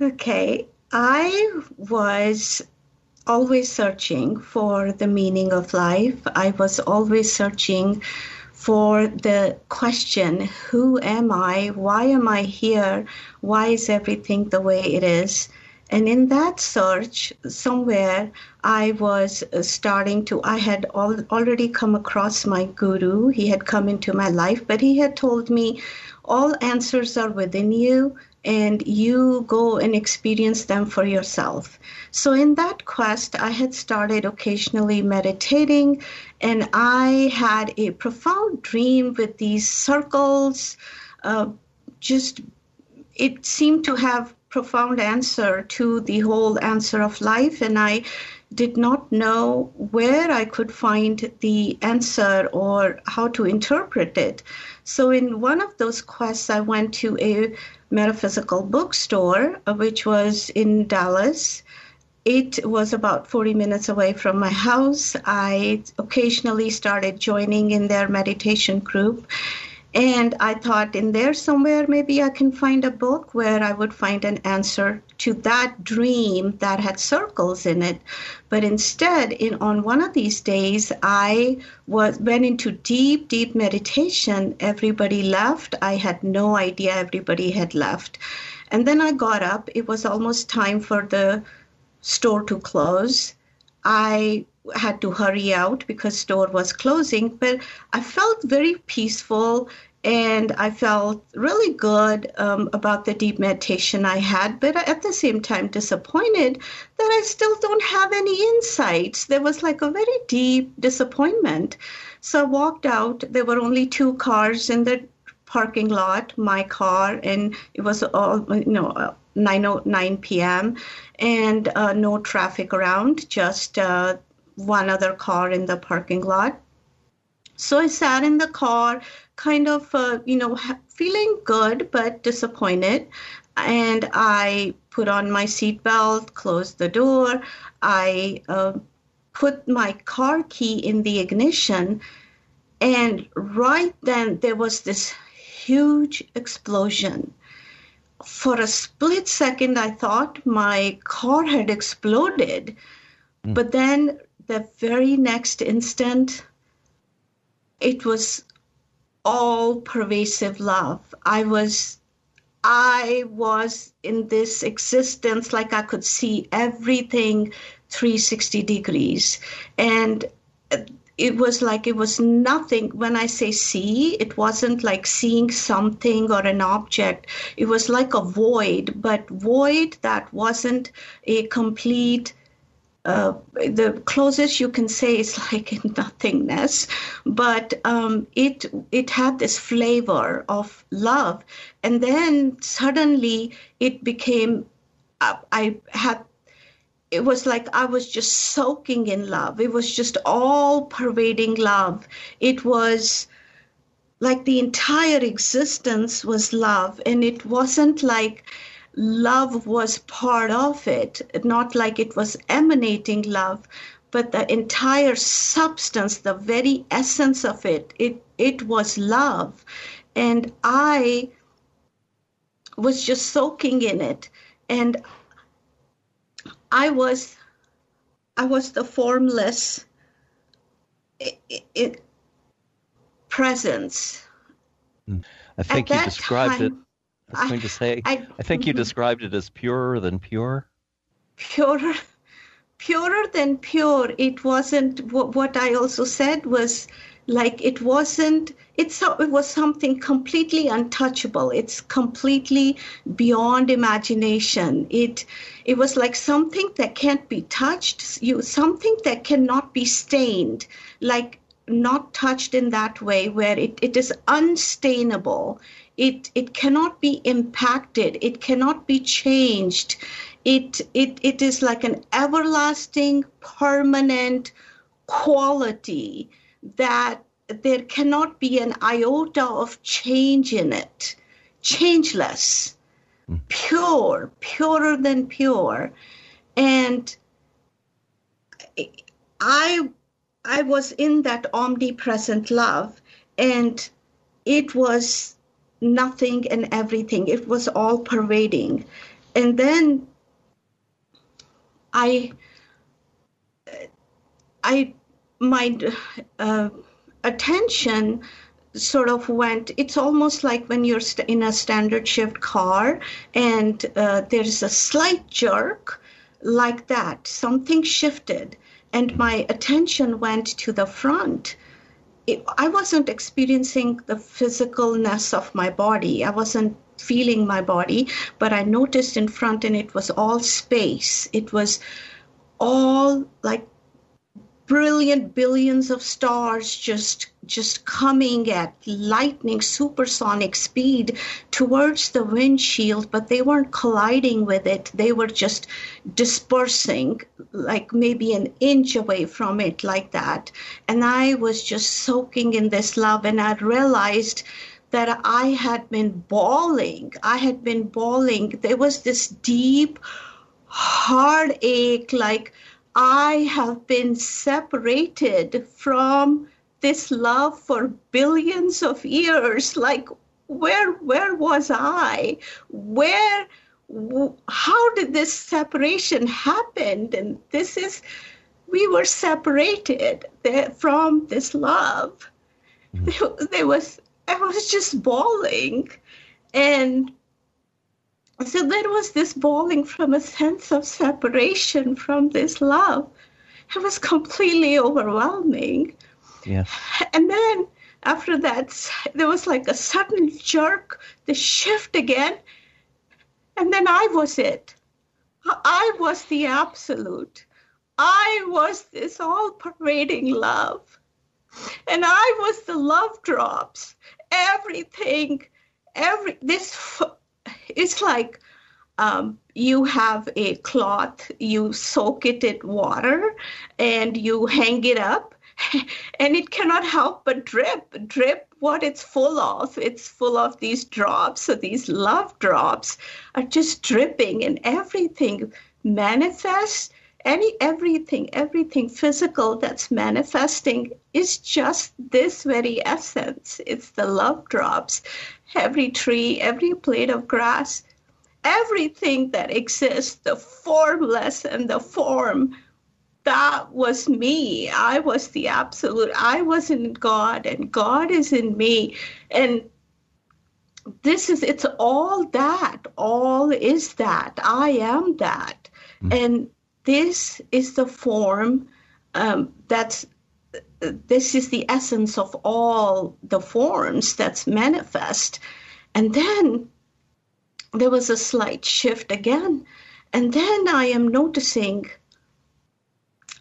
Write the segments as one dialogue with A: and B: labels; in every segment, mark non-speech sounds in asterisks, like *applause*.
A: Okay, I was always searching for the meaning of life. I was always searching for the question Who am I? Why am I here? Why is everything the way it is? And in that search, somewhere I was starting to, I had al- already come across my guru. He had come into my life, but he had told me all answers are within you and you go and experience them for yourself. So, in that quest, I had started occasionally meditating, and I had a profound dream with these circles. Uh, just, it seemed to have profound answer to the whole answer of life, and I did not know where I could find the answer or how to interpret it. So, in one of those quests, I went to a metaphysical bookstore, uh, which was in Dallas. It was about 40 minutes away from my house. I occasionally started joining in their meditation group. And I thought in there somewhere, maybe I can find a book where I would find an answer to that dream that had circles in it. But instead, in on one of these days, I was went into deep, deep meditation. Everybody left. I had no idea everybody had left. And then I got up. It was almost time for the store to close. I had to hurry out because store was closing but i felt very peaceful and i felt really good um, about the deep meditation i had but at the same time disappointed that i still don't have any insights. There was like a very deep disappointment. So i walked out. There were only two cars in the parking lot my car and it was all you know 9 p.m and uh, no traffic around just uh, one other car in the parking lot. So I sat in the car, kind of, uh, you know, feeling good but disappointed. And I put on my seatbelt, closed the door. I uh, put my car key in the ignition. And right then, there was this huge explosion. For a split second, I thought my car had exploded. Mm. But then the very next instant, it was all pervasive love. I was I was in this existence like I could see everything 360 degrees. And it was like it was nothing. When I say see, it wasn't like seeing something or an object. It was like a void, but void that wasn't a complete uh, the closest you can say is *laughs* like in nothingness, but um, it it had this flavor of love, and then suddenly it became. Uh, I had. It was like I was just soaking in love. It was just all pervading love. It was like the entire existence was love, and it wasn't like love was part of it, not like it was emanating love, but the entire substance, the very essence of it, it, it was love. And I was just soaking in it. And I was I was the formless it, it, presence.
B: Hmm. I think At you described time, it I was going to say, I, I think you mm-hmm. described it as purer than pure.
A: Purer, purer than pure. It wasn't. What I also said was like it wasn't. It's it was something completely untouchable. It's completely beyond imagination. It it was like something that can't be touched. You something that cannot be stained. Like not touched in that way where it, it is unstainable it it cannot be impacted. It cannot be changed. It it it is like an everlasting permanent quality that there cannot be an iota of change in it. Changeless. Mm. pure purer than pure. And i i was in that omnipresent love and it was nothing and everything. It was all pervading. And then i i my uh, attention sort of went it's almost like when you're in a standard shift car and uh, there's a slight jerk like that. Something shifted and my attention went to the front it, i wasn't experiencing the physicalness of my body. I wasn't feeling my body but i noticed in front and it was all space. It was all like brilliant billions of stars just just coming at lightning supersonic speed towards the windshield but they weren't colliding with it. They were just dispersing like maybe an inch away from it like that. And i was just soaking in this love and i realized that i had been bawling. I had been bawling. There was this deep heartache like I have been separated from this love for billions of years. Like, where where was I? Where how did this separation happen? And this is we were separated from this love. Mm-hmm. *laughs* There was I was just bawling, and so there was this bawling from a sense of separation from this love. It was completely overwhelming.
B: Yes.
A: And then after that, there was like a sudden jerk, the shift again. And then I was it. I was the absolute. I was this all pervading love. And I was the love drops. Everything, every, this it's like um, you have a cloth, you soak it in water, and you hang it up, *laughs* and it cannot help but drip, drip what it's full of. It's full of these drops, so these love drops are just dripping, and everything manifests. Any everything, everything physical that's manifesting is just this very essence. It's the love drops every tree, every blade of grass, everything that exists, the formless and the form, that was me. I was the absolute. I was in God, and God is in me. And this is, it's all that. All is that. I am that. Mm-hmm. And this is the form um, that's this is the essence of all the forms that's manifest. And then there was a slight shift again. And then I am noticing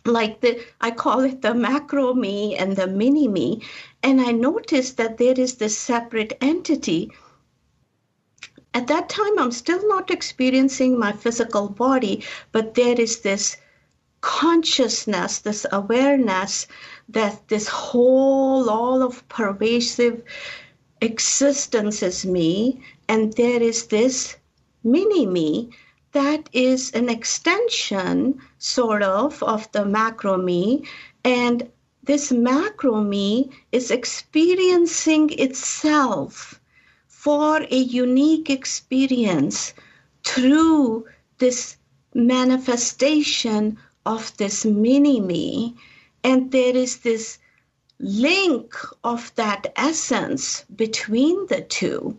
A: like the I call it the macro me and the mini me. And I noticed that there is this separate entity. At that time, I'm still not experiencing my physical body, but there is this consciousness, this awareness that this whole, all of pervasive existence is me, and there is this mini me that is an extension, sort of, of the macro me. And this macro me is experiencing itself for a unique experience through this manifestation of this mini me and there is this link of that essence between the two.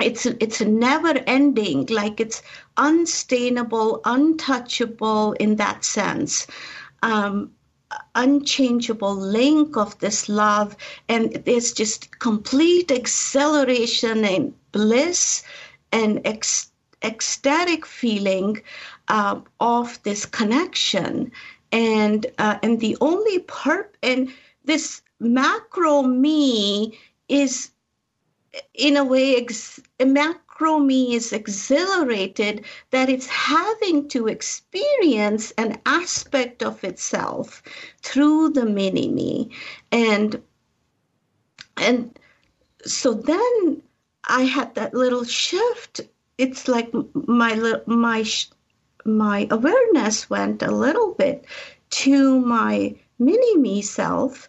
A: It's it's never ending like it's unstainable untouchable in that sense. Um, unchangeable link of this love and there's just complete acceleration and bliss and ec- ecstatic feeling uh, of this connection. And uh, and the only perp and this macro me is in a way, ex- macro me is exhilarated that it's having to experience an aspect of itself through the mini me. And and so then I had that little shift. It's like my my my awareness went a little bit to my mini me self,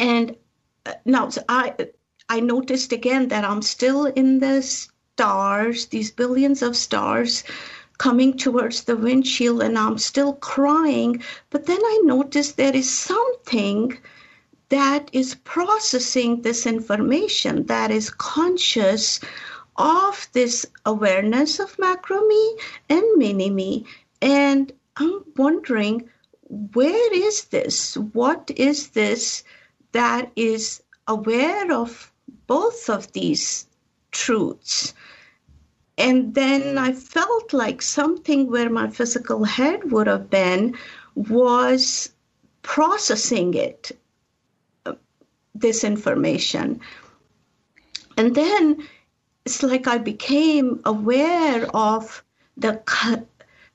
A: and uh, now so I I noticed again that I'm still in the stars, these billions of stars coming towards the windshield, and I'm still crying. But then I noticed there is something that is processing this information, that is conscious of this awareness of macro me and mini me. And I'm wondering, where is this? What is this that is aware of both of these truths? And then I felt like something where my physical head would have been was processing it uh, this information. And then it's like I became aware of the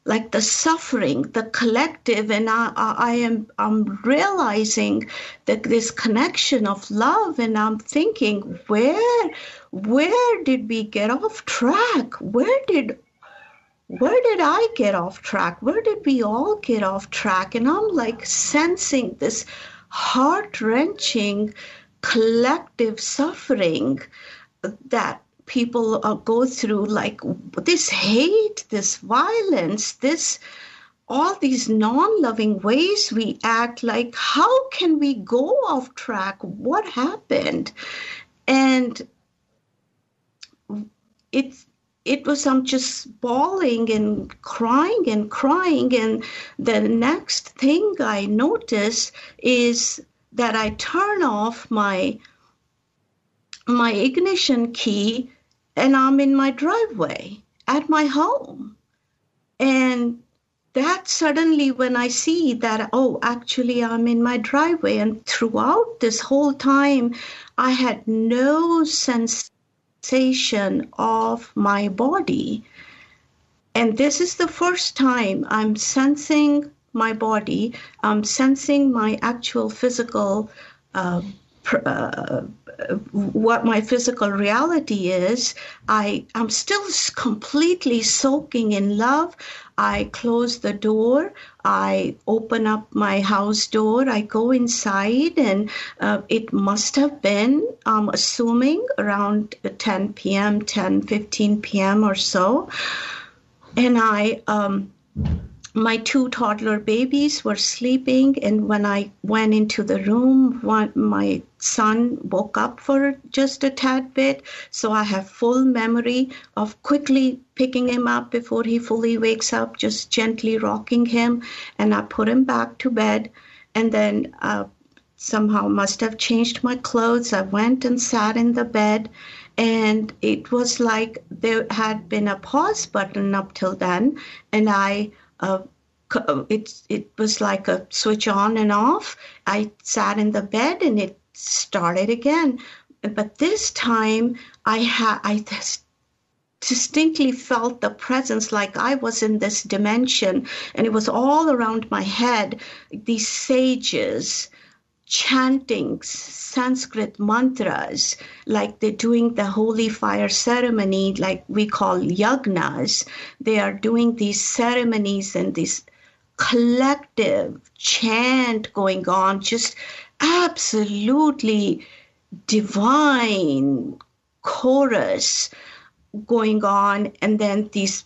A: like the suffering, the collective, and I, I am I'm realizing that this connection of love, and I'm thinking, where where did we get off track? Where did where did I get off track? Where did we all get off track? And I'm like sensing this heart wrenching collective suffering that people uh, go through, like this hate, this violence, this all these non loving ways we act like, how can we go off track? What happened? And it's it was I'm just bawling and crying and crying. And the next thing I notice is that I turn off my my ignition key and I'm in my driveway at my home. And that suddenly when I see that, oh, actually I'm in my driveway. And throughout this whole time, I had no sensation of my body. And this is the first time I'm sensing my body, I'm sensing my actual physical, uh, uh, what my physical reality is. I, I'm still completely soaking in love. I close the door, I open up my house door, I go inside, and uh, it must have been, I'm assuming, around 10 p.m., 10, 15 p.m. or so. And I, um, my two toddler babies were sleeping and when i went into the room one, my son woke up for just a tad bit so i have full memory of quickly picking him up before he fully wakes up just gently rocking him and i put him back to bed and then uh, somehow must have changed my clothes i went and sat in the bed and it was like there had been a pause button up till then and i uh, it it was like a switch on and off. I sat in the bed and it started again. But this time I had I distinctly felt the presence like I was in this dimension and it was all around my head. These sages chanting Sanskrit mantras, like they're doing the holy fire ceremony, like we call yagnas. They are doing these ceremonies and these collective chant going on, just absolutely divine chorus going on, and then these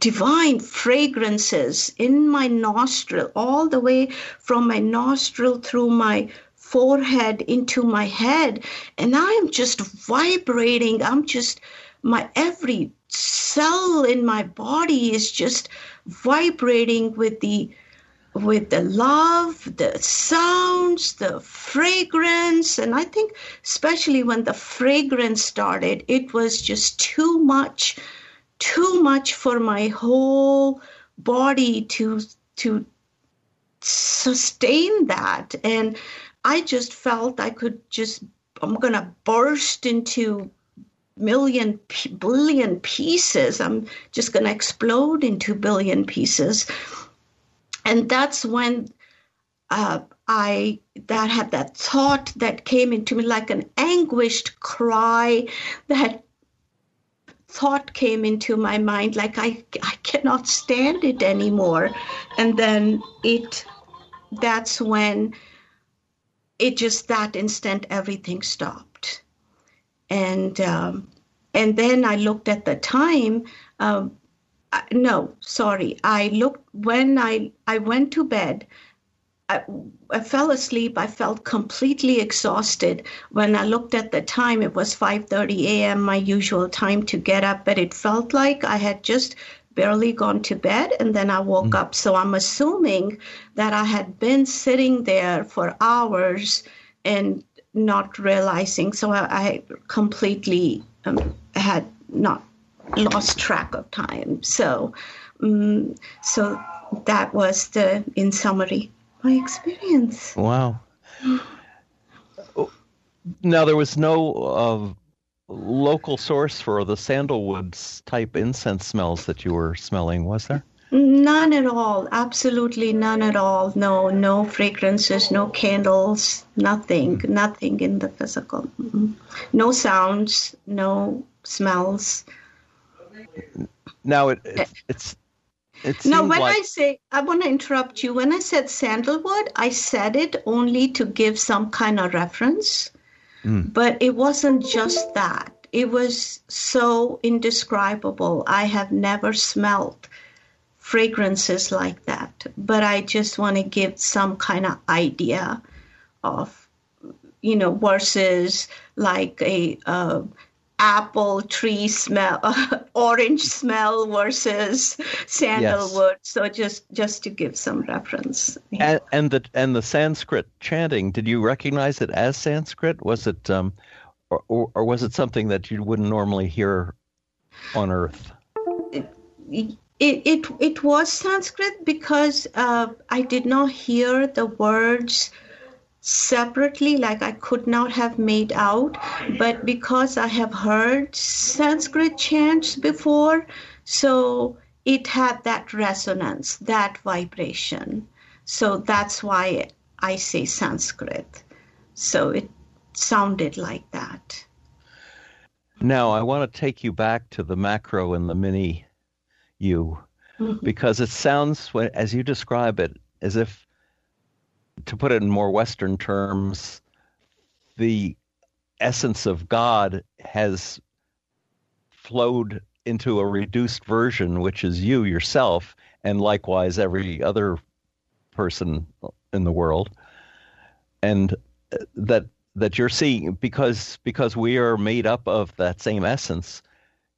A: divine fragrances in my nostril, all the way from my nostril through my forehead into my head. And I am just vibrating. I'm just, my every cell in my body is just vibrating with the with the love, the sounds, the fragrance. And I think, especially when the fragrance started, it was just too much too much for my whole body to to sustain that and i just felt i could just I'm gonna burst into million billion pieces. I'm just going to explode into billion pieces. And that's when uh, i that had that thought that came into me like an anguished cry that thought came into my mind like i i cannot stand it anymore. And then it that's when it just that instant everything stopped and um, and then I looked at the time. Um, no, sorry. I looked when I I went to bed. I, I, fell asleep. I felt completely exhausted. When I looked at the time, it was 5:30 a.m., my usual time to get up, but it felt like I had just barely gone to bed and then I woke mm. up. So I'm assuming that I had been sitting there for hours and not realizing. So I, I completely um, had not lost track of time. So, um, so that was the, in summary, my experience.
B: Wow. Now there was no uh, local source for the sandalwood type incense smells that you were smelling, was there?
A: None at all. Absolutely none at all. No, no fragrances, no candles, nothing, nothing in the physical. No sounds, no smells.
B: Now it, it it's
A: it now, when like... I say, I want to interrupt you. When I said sandalwood, I said it only to give some kind of reference, mm. but it wasn't just that. It was so indescribable. I have never smelled fragrances like that, but I just want to give some kind of idea of, you know, versus like a uh, apple tree smell, *laughs* orange smell versus sandalwood. Yes. So just just to give some reference.
B: And, and, the and the Sanskrit chanting, did you recognize it as Sanskrit? Was it um, or, or, or was it something that you wouldn't normally hear on Earth?
A: It, it, it, it was Sanskrit because uh, I did not hear the words separately, like I could not have made out, but because I have heard Sanskrit chants before, so it had that resonance, that vibration. So that's why I say Sanskrit. So it sounded like that.
B: Now, I want to take you back to the macro and the mini you mm-hmm. because it sounds as you describe it as if to put it in more western terms the essence of god has flowed into a reduced version which is you yourself and likewise every other person in the world and that that you're seeing because because we are made up of that same essence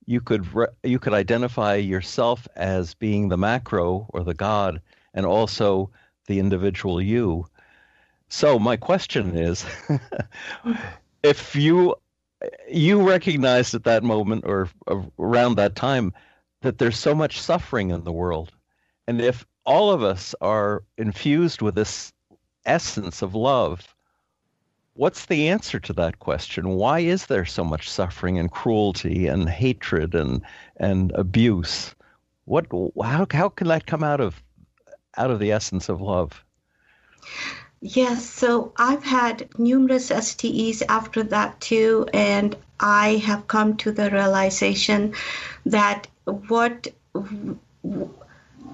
B: you could re- you could identify yourself as being the macro or the God, and also the individual you. So my question is, *laughs* if you you recognized at that moment or around that time that there's so much suffering in the world, and if all of us are infused with this essence of love, What's the answer to that question? Why is there so much suffering and cruelty and hatred and and abuse? What how how can that come out of out of the essence of love?
A: Yes, so I've had numerous STEs after that too, and I have come to the realization that what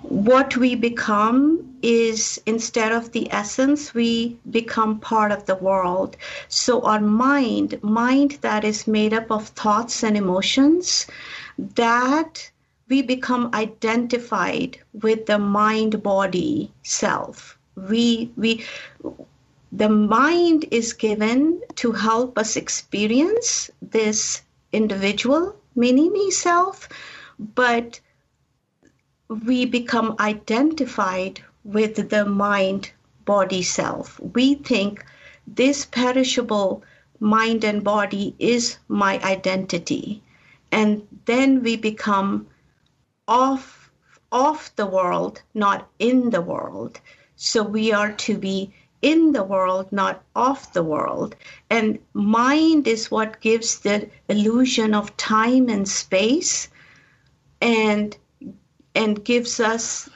A: what we become is instead of the essence we become part of the world. So our mind mind that is made up of thoughts and emotions that we become identified with the mind body self. We we the mind is given to help us experience this individual mini me self but we become identified with the mind body self. We think this perishable mind and body is my identity. And then we become off, off the world, not in the world. So we are to be in the world, not off the world. And mind is what gives the illusion of time and space and and gives us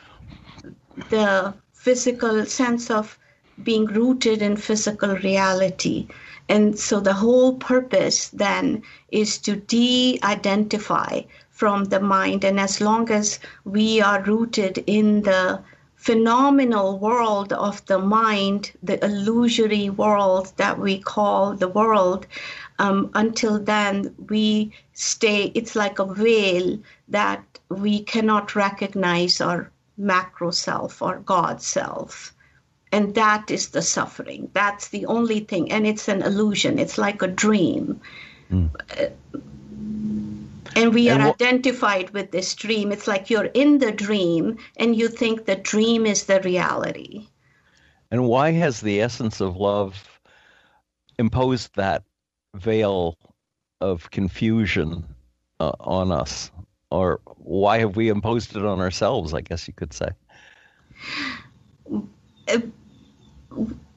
A: the physical sense of being rooted in physical reality. And so the whole purpose then is to de identify from the mind. And as long as we are rooted in the phenomenal world of the mind, the illusory world that we call the world, um, until then we stay, it's like a veil that we cannot recognize our macro self or God self. And that is the suffering. That's the only thing. And it's an illusion, it's like a dream. Mm. and we and are identified with this dream. It's like you're in the dream and you think the dream is the reality.
B: And why has the essence of love imposed that veil of confusion uh, on us? Or why have we imposed it on ourselves, I guess you could say?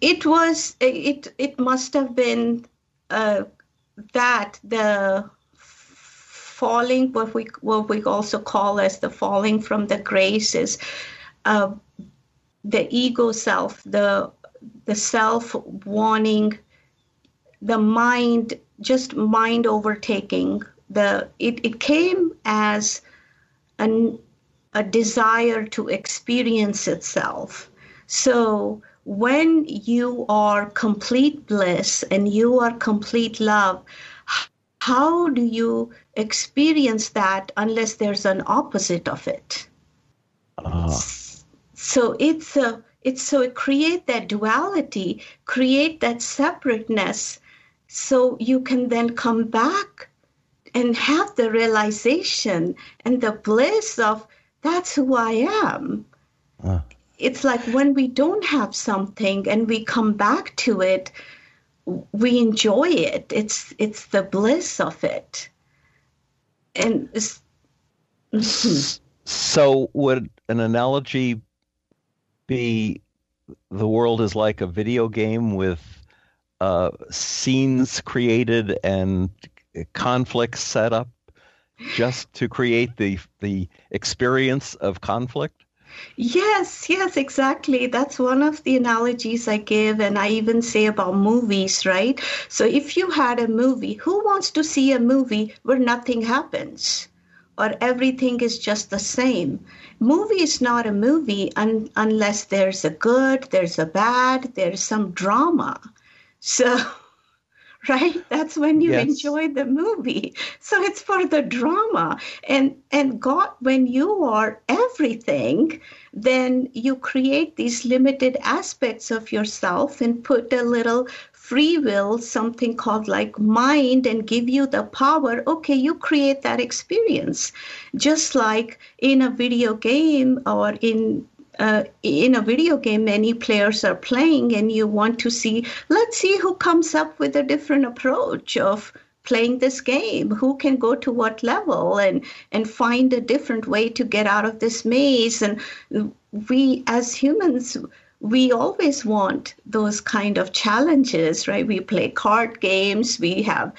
A: it was it it must have been uh, that the falling what we what we also call as the falling from the graces, uh, the ego self the the self wanting the mind just mind overtaking the it, it came as an, a desire to experience itself so when you are complete bliss and you are complete love, how do you experience that unless there's an opposite of it? Uh. So it's a it's so it create that duality, create that separateness, so you can then come back and have the realization and the bliss of that's who I am. Uh it's like when we don't have something and we come back to it we enjoy it. It's it's the bliss of it. And
B: so would an analogy be the world is like a video game with uh, scenes created and conflicts set up just to create the the experience of conflict
A: Yes, yes, exactly. That's one of the analogies I give, and I even say about movies, right? So if you had a movie, who wants to see a movie where nothing happens? Or everything is just the same. Movie is not a movie un- unless there's a good, there's a bad, there's some drama. So *laughs* *laughs* right? That's when you yes. enjoy the movie. So it's for the drama. And and god when you are everything then you create these limited aspects of yourself and put a little free will something called like mind and give you the power. Okay you create that experience. Just like in a video game or in uh, in a video game many players are playing and you want to see let's see who comes up with a different approach of playing this game. Who can go to what level and and find a different way to get out of this maze. And we as humans we always want those kind of challenges right? We play card games we have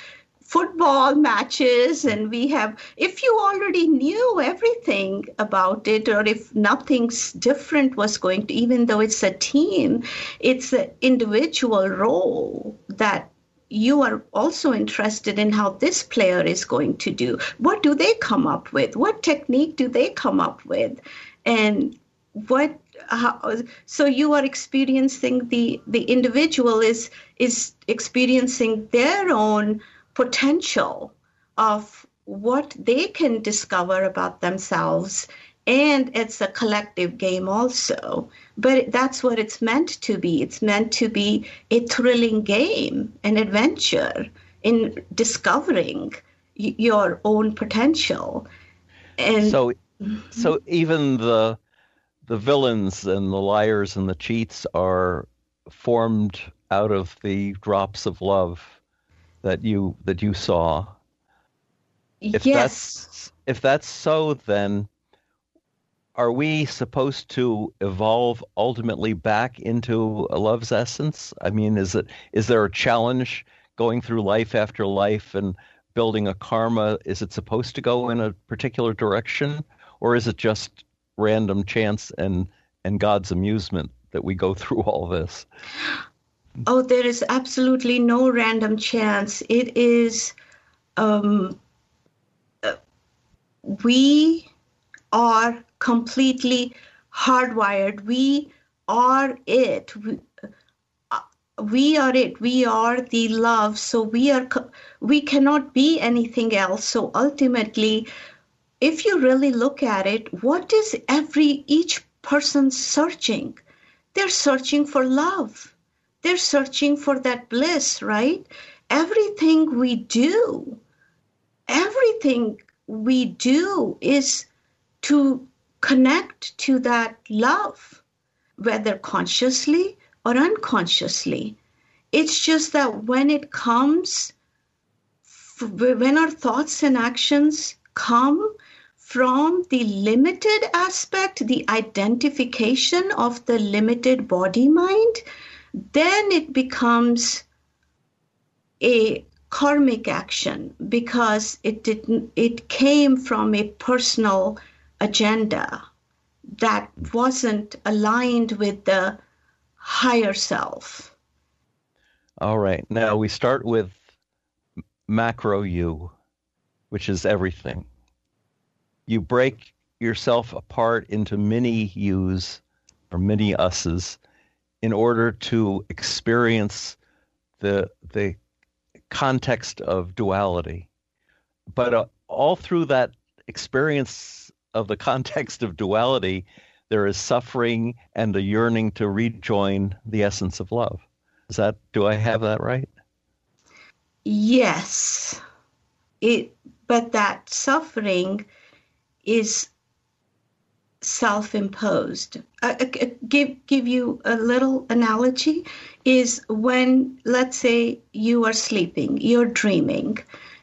A: football matches and we have if you already knew everything about it or if nothing's different was going to even though it's a team it's an individual role that you are also interested in how this player is going to do. What do they come up with? What technique do they come up with? And what how, so you are experiencing the the individual is is experiencing their own potential of what they can discover about themselves and it's a collective game also. But that's what it's meant to be. It's meant to be a thrilling game an adventure in discovering your own potential. And
B: so so even the the villains and the liars and the cheats are formed out of the drops of love that you that you saw. If
A: yes.
B: That's, if that's so, then are we supposed to evolve ultimately back into a love's essence? I mean, is it is there a challenge going through life after life and building a karma? Is it supposed to go in a particular direction, or is it just random chance and and God's amusement that we go *laughs* through all this?
A: Oh, there is absolutely no random chance. It is, um, uh, we are completely hardwired. We are it. We, uh, we are it. We are the love. So we are. We cannot be anything else. So ultimately, if you really look at it, what is every each person searching? They're searching for love they're searching for that bliss, right? Everything we do, everything we do is to connect to that love, whether consciously or unconsciously. It's just that when it comes, when our thoughts and actions come from the limited aspect, the identification of the limited body mind, then it becomes a karmic action because it didn't it came from a personal agenda that wasn't aligned with the higher self.
B: All right. Now we start with macro you which is everything. You break yourself apart into many yous or many us's in order to experience the the context of duality. But uh, all through that experience of the context of duality, there is suffering and a yearning to rejoin the essence of love. Is that do I have that right?
A: Yes. It but that suffering is self-imposed. Uh, uh, give give you a little analogy is when let's say you are sleeping, you're dreaming.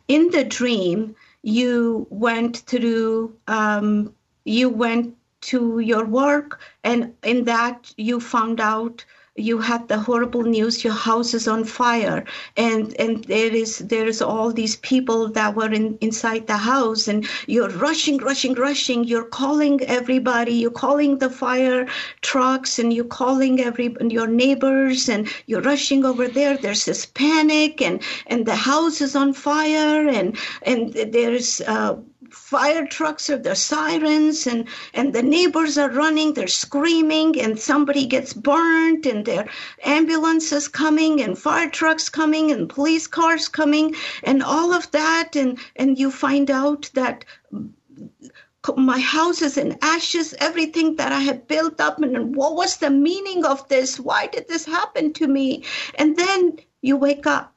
A: In the dream, you went through um, you went to your work, and in that you found out you had the horrible news your house is on fire. And and there is there is all these people that were in inside the house and you're rushing rushing rushing. You're calling everybody. You're calling the fire trucks and you're calling every your neighbors and you're rushing over there. There's this panic and and the house is on fire and and there's uh fire trucks or the sirens and and the neighbors are running they're screaming and somebody gets burnt and their ambulances coming and fire trucks coming and police cars coming and all of that and and you find out that my house is in ashes everything that i had built up and what was the meaning of this? Why did this happen to me? And then you wake up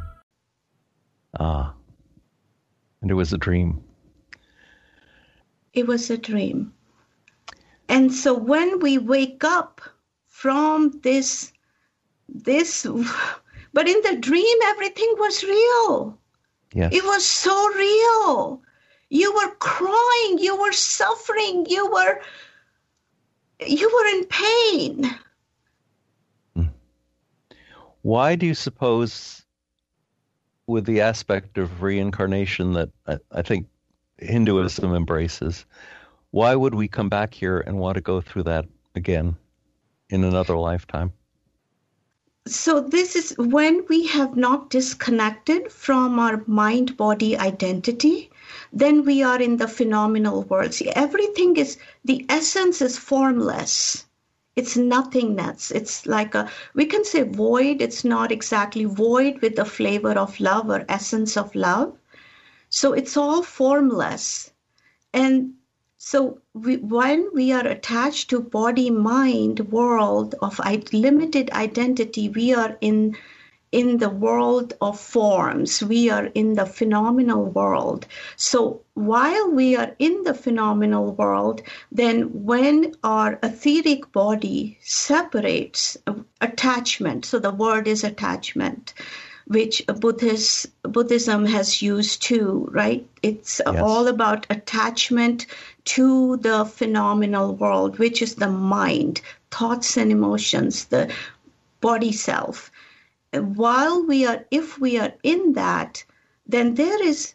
B: Ah. And it was a dream.
A: It was a dream. And so when we wake up from this, this, *laughs* but in the dream, everything was real.
B: Yes.
A: It was so real. You were crying, you were suffering, you were you were in pain.
B: Hmm. Why do you suppose with the aspect of reincarnation that I, I think Hinduism embraces, why would we come back here and want to go through that again in another lifetime?
A: So, this is when we have not disconnected from our mind body identity, then we are in the phenomenal world. See, everything is, the essence is formless it's nothingness. It's like a we can say void. It's not exactly void with the flavor of love or essence of love. So it's all formless. And so we, when we are attached to body mind world of limited identity we are in in the world of forms we are in the phenomenal world so while we are in the phenomenal world then when our etheric body separates uh, attachment so the word is attachment which Buddhist, Buddhism has used too, right? It's yes. all about attachment to the phenomenal world, which is the mind, thoughts and emotions, the body self. While we are, if we are in that, then there is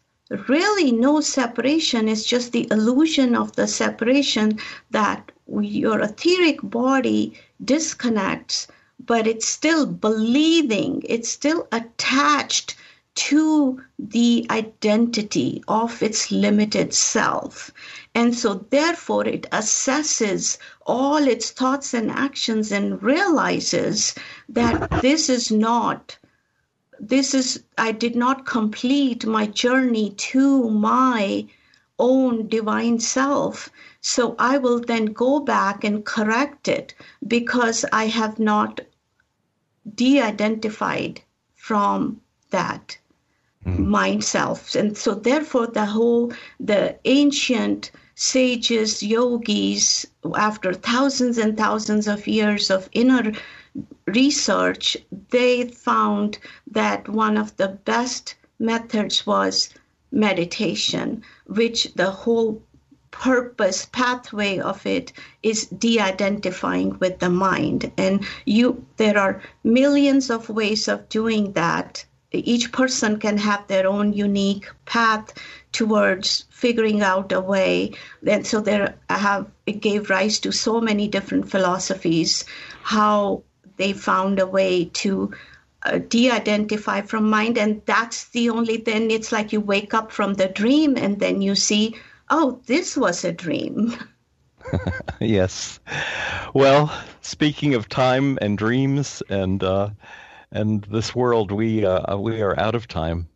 A: really no separation. It's just the illusion of the separation that your etheric body disconnects but it's still believing, it's still attached to the identity of its limited self. And so, therefore, it assesses all its thoughts and actions and realizes that this is not, this is, I did not complete my journey to my own divine self. So I will then go back and correct it because I have not de identified from that mm. mind self. And so, therefore, the whole, the ancient sages, yogis, after thousands and thousands of years of inner research, they found that one of the best methods was meditation, which the whole purpose pathway of it is de-identifying with the mind and you there are millions of ways of doing that each person can have their own unique path towards figuring out a way and so there I have it gave rise to so many different philosophies how they found a way to uh, de-identify from mind and that's the only then it's like you wake up from the dream and then you see oh, this was a dream. *laughs* *laughs*
B: yes. Well, speaking of time and dreams and uh, and this world, we uh, we are out of time.